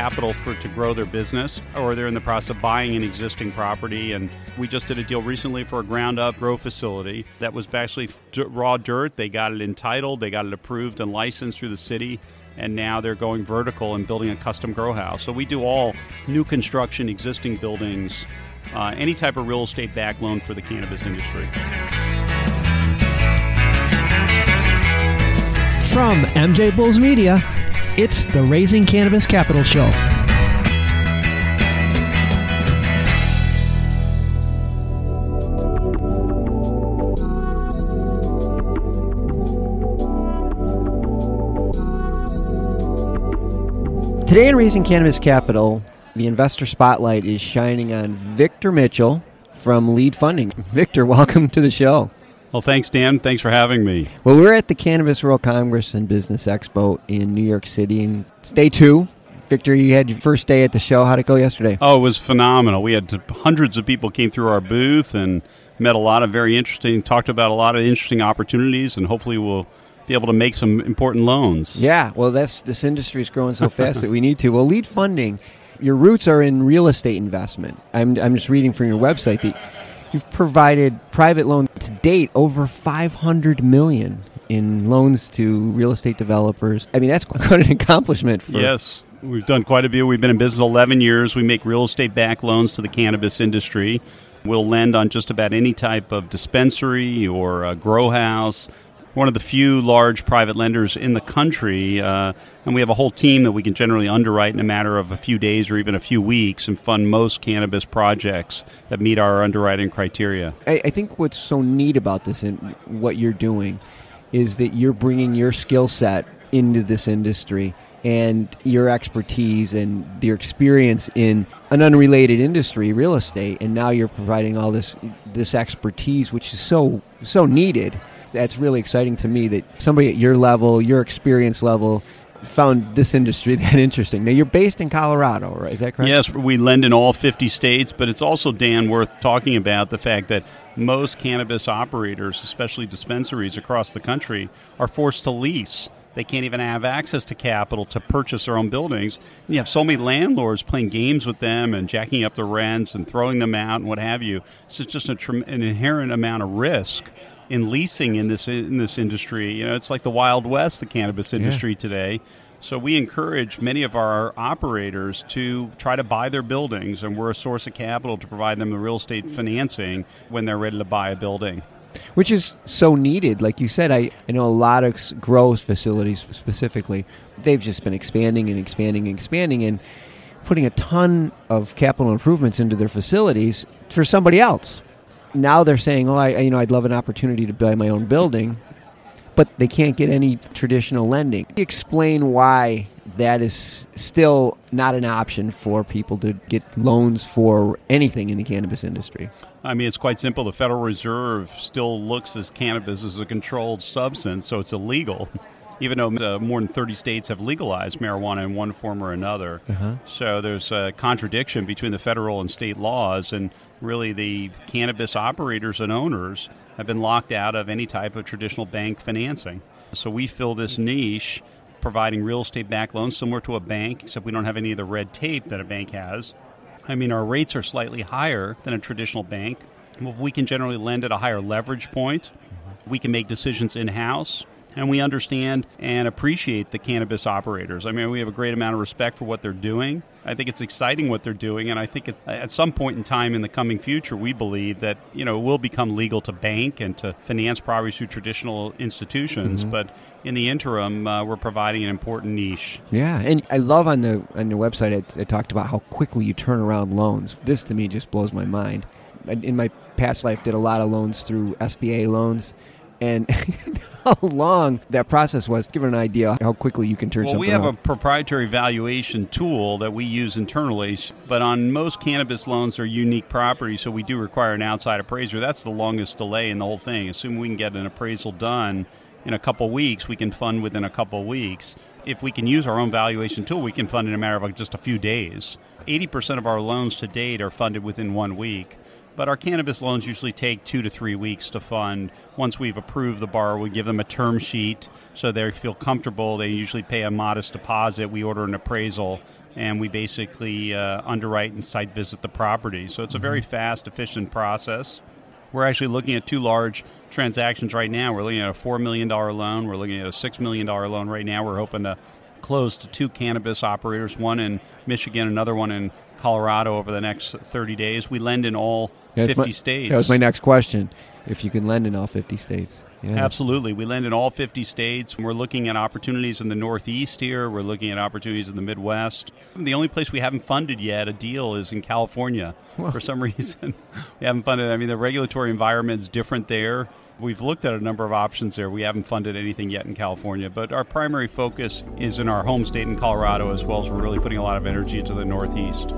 capital for to grow their business, or they're in the process of buying an existing property. And we just did a deal recently for a ground up grow facility that was basically raw dirt. They got it entitled, they got it approved and licensed through the city and now they're going vertical and building a custom grow house. So we do all new construction, existing buildings, uh, any type of real estate back loan for the cannabis industry. From MJ Bulls Media, it's the Raising Cannabis Capital Show. Today in Raising Cannabis Capital, the investor spotlight is shining on Victor Mitchell from Lead Funding. Victor, welcome to the show. Well, thanks, Dan. Thanks for having me. Well, we're at the Cannabis World Congress and Business Expo in New York City, and it's day two. Victor, you had your first day at the show. How'd it go yesterday? Oh, it was phenomenal. We had hundreds of people came through our booth and met a lot of very interesting, talked about a lot of interesting opportunities, and hopefully we'll be able to make some important loans. Yeah, well, that's this industry is growing so fast that we need to. Well, lead funding, your roots are in real estate investment. I'm, I'm just reading from your website that you've provided private loan to date over 500 million in loans to real estate developers. I mean, that's quite an accomplishment. yes. We've done quite a bit. We've been in business 11 years. We make real estate backed loans to the cannabis industry. We'll lend on just about any type of dispensary or grow house, one of the few large private lenders in the country, uh, and we have a whole team that we can generally underwrite in a matter of a few days or even a few weeks and fund most cannabis projects that meet our underwriting criteria. I, I think what's so neat about this and what you're doing is that you're bringing your skill set into this industry and your expertise and your experience in an unrelated industry, real estate, and now you're providing all this this expertise, which is so so needed that's really exciting to me that somebody at your level, your experience level, found this industry that interesting. Now, you're based in Colorado, right? Is that correct? Yes, we lend in all 50 states, but it's also, Dan, worth talking about the fact that most cannabis operators, especially dispensaries across the country, are forced to lease. They can't even have access to capital to purchase their own buildings. And you have so many landlords playing games with them and jacking up the rents and throwing them out and what have you. So it's just a, an inherent amount of risk in leasing in this in this industry. You know, it's like the wild west, the cannabis industry yeah. today. So we encourage many of our operators to try to buy their buildings, and we're a source of capital to provide them the real estate financing when they're ready to buy a building. Which is so needed. Like you said, I, I know a lot of growth facilities specifically, they've just been expanding and expanding and expanding and putting a ton of capital improvements into their facilities for somebody else now they're saying, "Oh, I you know I'd love an opportunity to buy my own building," but they can't get any traditional lending. Explain why that is still not an option for people to get loans for anything in the cannabis industry. I mean, it's quite simple. The Federal Reserve still looks as cannabis as a controlled substance, so it's illegal. Even though uh, more than 30 states have legalized marijuana in one form or another. Uh-huh. So there's a contradiction between the federal and state laws, and really the cannabis operators and owners have been locked out of any type of traditional bank financing. So we fill this niche providing real estate backed loans similar to a bank, except we don't have any of the red tape that a bank has. I mean, our rates are slightly higher than a traditional bank. We can generally lend at a higher leverage point. We can make decisions in house and we understand and appreciate the cannabis operators. I mean, we have a great amount of respect for what they're doing. I think it's exciting what they're doing, and I think at some point in time in the coming future, we believe that you know it will become legal to bank and to finance properties through traditional institutions. Mm-hmm. But in the interim, uh, we're providing an important niche. Yeah, and I love on the on the website it, it talked about how quickly you turn around loans. This to me just blows my mind. In my past life, did a lot of loans through SBA loans and how long that process was. Give an idea how quickly you can turn well, something. we have around. a proprietary valuation tool that we use internally, but on most cannabis loans are unique properties, so we do require an outside appraiser. That's the longest delay in the whole thing. Assuming we can get an appraisal done in a couple weeks, we can fund within a couple weeks. If we can use our own valuation tool, we can fund in a matter of just a few days. 80% of our loans to date are funded within one week. But our cannabis loans usually take two to three weeks to fund. Once we've approved the borrower, we give them a term sheet so they feel comfortable. They usually pay a modest deposit. We order an appraisal. and we basically uh, underwrite and site visit the property. So it's a very fast, efficient process. We're actually looking at two large transactions right now. We're looking at a $4 million loan. We're looking at a $6 million loan right now. We're hoping to close to two cannabis operators, one in Michigan, another one in Colorado over the next 30 days. We lend in all Yeah, 50 my- states. That was my next question. If you can lend in all 50 states. Yeah. Absolutely. We lend in all 50 states. We're looking at opportunities in the Northeast here. We're looking at opportunities in the Midwest. The only place we haven't funded yet a deal is in California. For some reason, we haven't funded. I mean, the regulatory environment is different there. We've looked at a number of options there. We haven't funded anything yet in California, but our primary focus is in our home state in Colorado, as well as we're really putting a lot of energy into the Northeast.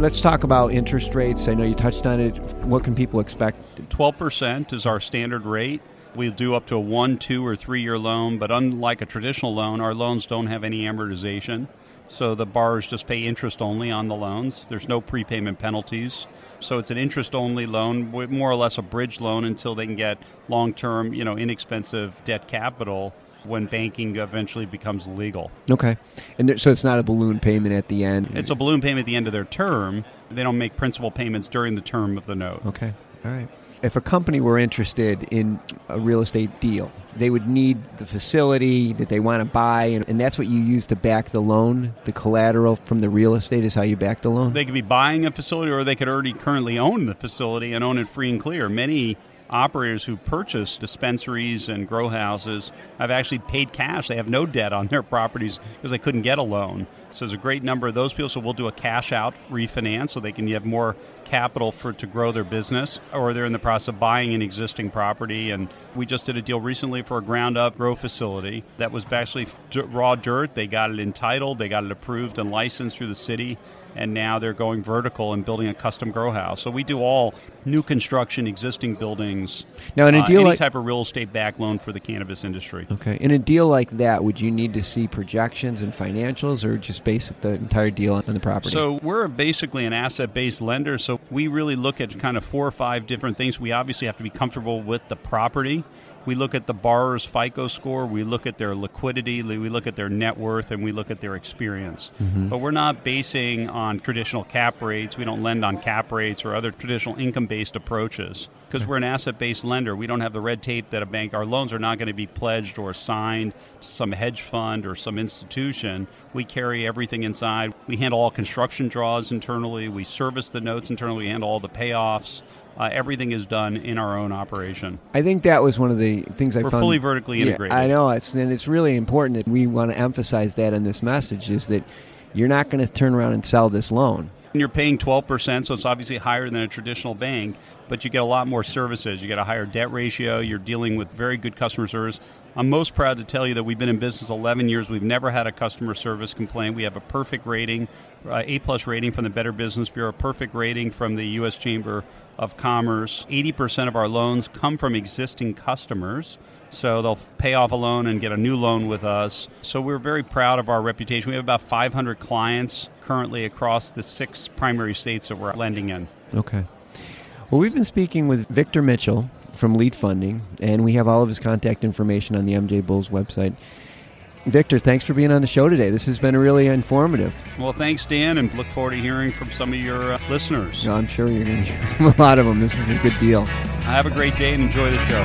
Let's talk about interest rates. I know you touched on it. What can people expect? 12% is our standard rate. We'll do up to a one, two, or three year loan, but unlike a traditional loan, our loans don't have any amortization. So the borrowers just pay interest only on the loans. There's no prepayment penalties. So it's an interest only loan, more or less a bridge loan until they can get long term, you know, inexpensive debt capital when banking eventually becomes legal. Okay. And there, so it's not a balloon payment at the end. It's a balloon payment at the end of their term. They don't make principal payments during the term of the note. Okay. All right. If a company were interested in a real estate deal, they would need the facility that they want to buy, and, and that's what you use to back the loan. The collateral from the real estate is how you back the loan. They could be buying a facility or they could already currently own the facility and own it free and clear. Many operators who purchase dispensaries and grow houses have actually paid cash. They have no debt on their properties because they couldn't get a loan. So there's a great number of those people. So we'll do a cash out refinance so they can have more capital for to grow their business, or they're in the process of buying an existing property. And we just did a deal recently for a ground up grow facility that was actually raw dirt. They got it entitled, they got it approved and licensed through the city and now they're going vertical and building a custom grow house. So we do all new construction, existing buildings. Now, in a uh, deal any like- type of real estate backed loan for the cannabis industry. Okay. In a deal like that, would you need to see projections and financials, or just base the entire deal on the property? So we're basically an asset-based lender. So we really look at kind of four or five different things. We obviously have to be comfortable with the property. We look at the borrower's FICO score. We look at their liquidity. We look at their net worth, and we look at their experience. Mm-hmm. But we're not basing on traditional cap rates. We don't lend on cap rates or other traditional income-based approaches because we're an asset-based lender. We don't have the red tape that a bank. Our loans are not going to be pledged or signed to some hedge fund or some institution. We carry everything inside. We handle all construction draws internally. We service the notes internally. We handle all the payoffs. Uh, everything is done in our own operation. I think that was one of the things I We're found. fully vertically Yeah, integrated. I know it's and it's really important that we want to emphasize that in this message is that you're not going to turn around and sell this loan. And you're paying 12%, so it's obviously higher than a traditional bank, but you get a lot more services. You get a higher debt ratio. You're dealing with very good customer service. I'm most proud to tell you that we've been in business 11 years. We've never had a customer service complaint. We have a perfect rating, uh, A plus rating from the Better Business Bureau, perfect rating from the U.S. Chamber of Commerce. 80% of our loans come from existing customers. So they'll pay off a loan and get a new loan with us. So we're very proud of our reputation. We have about 500 clients currently across the six primary states that we're lending in. Okay. Well, we've been speaking with Victor Mitchell from Lead Funding, and we have all of his contact information on the MJ Bulls website. Victor, thanks for being on the show today. This has been really informative. Well, thanks, Dan, and look forward to hearing from some of your uh, listeners. No, I'm sure you're going to hear from a lot of them. This is a good deal. Have a great day and enjoy the show.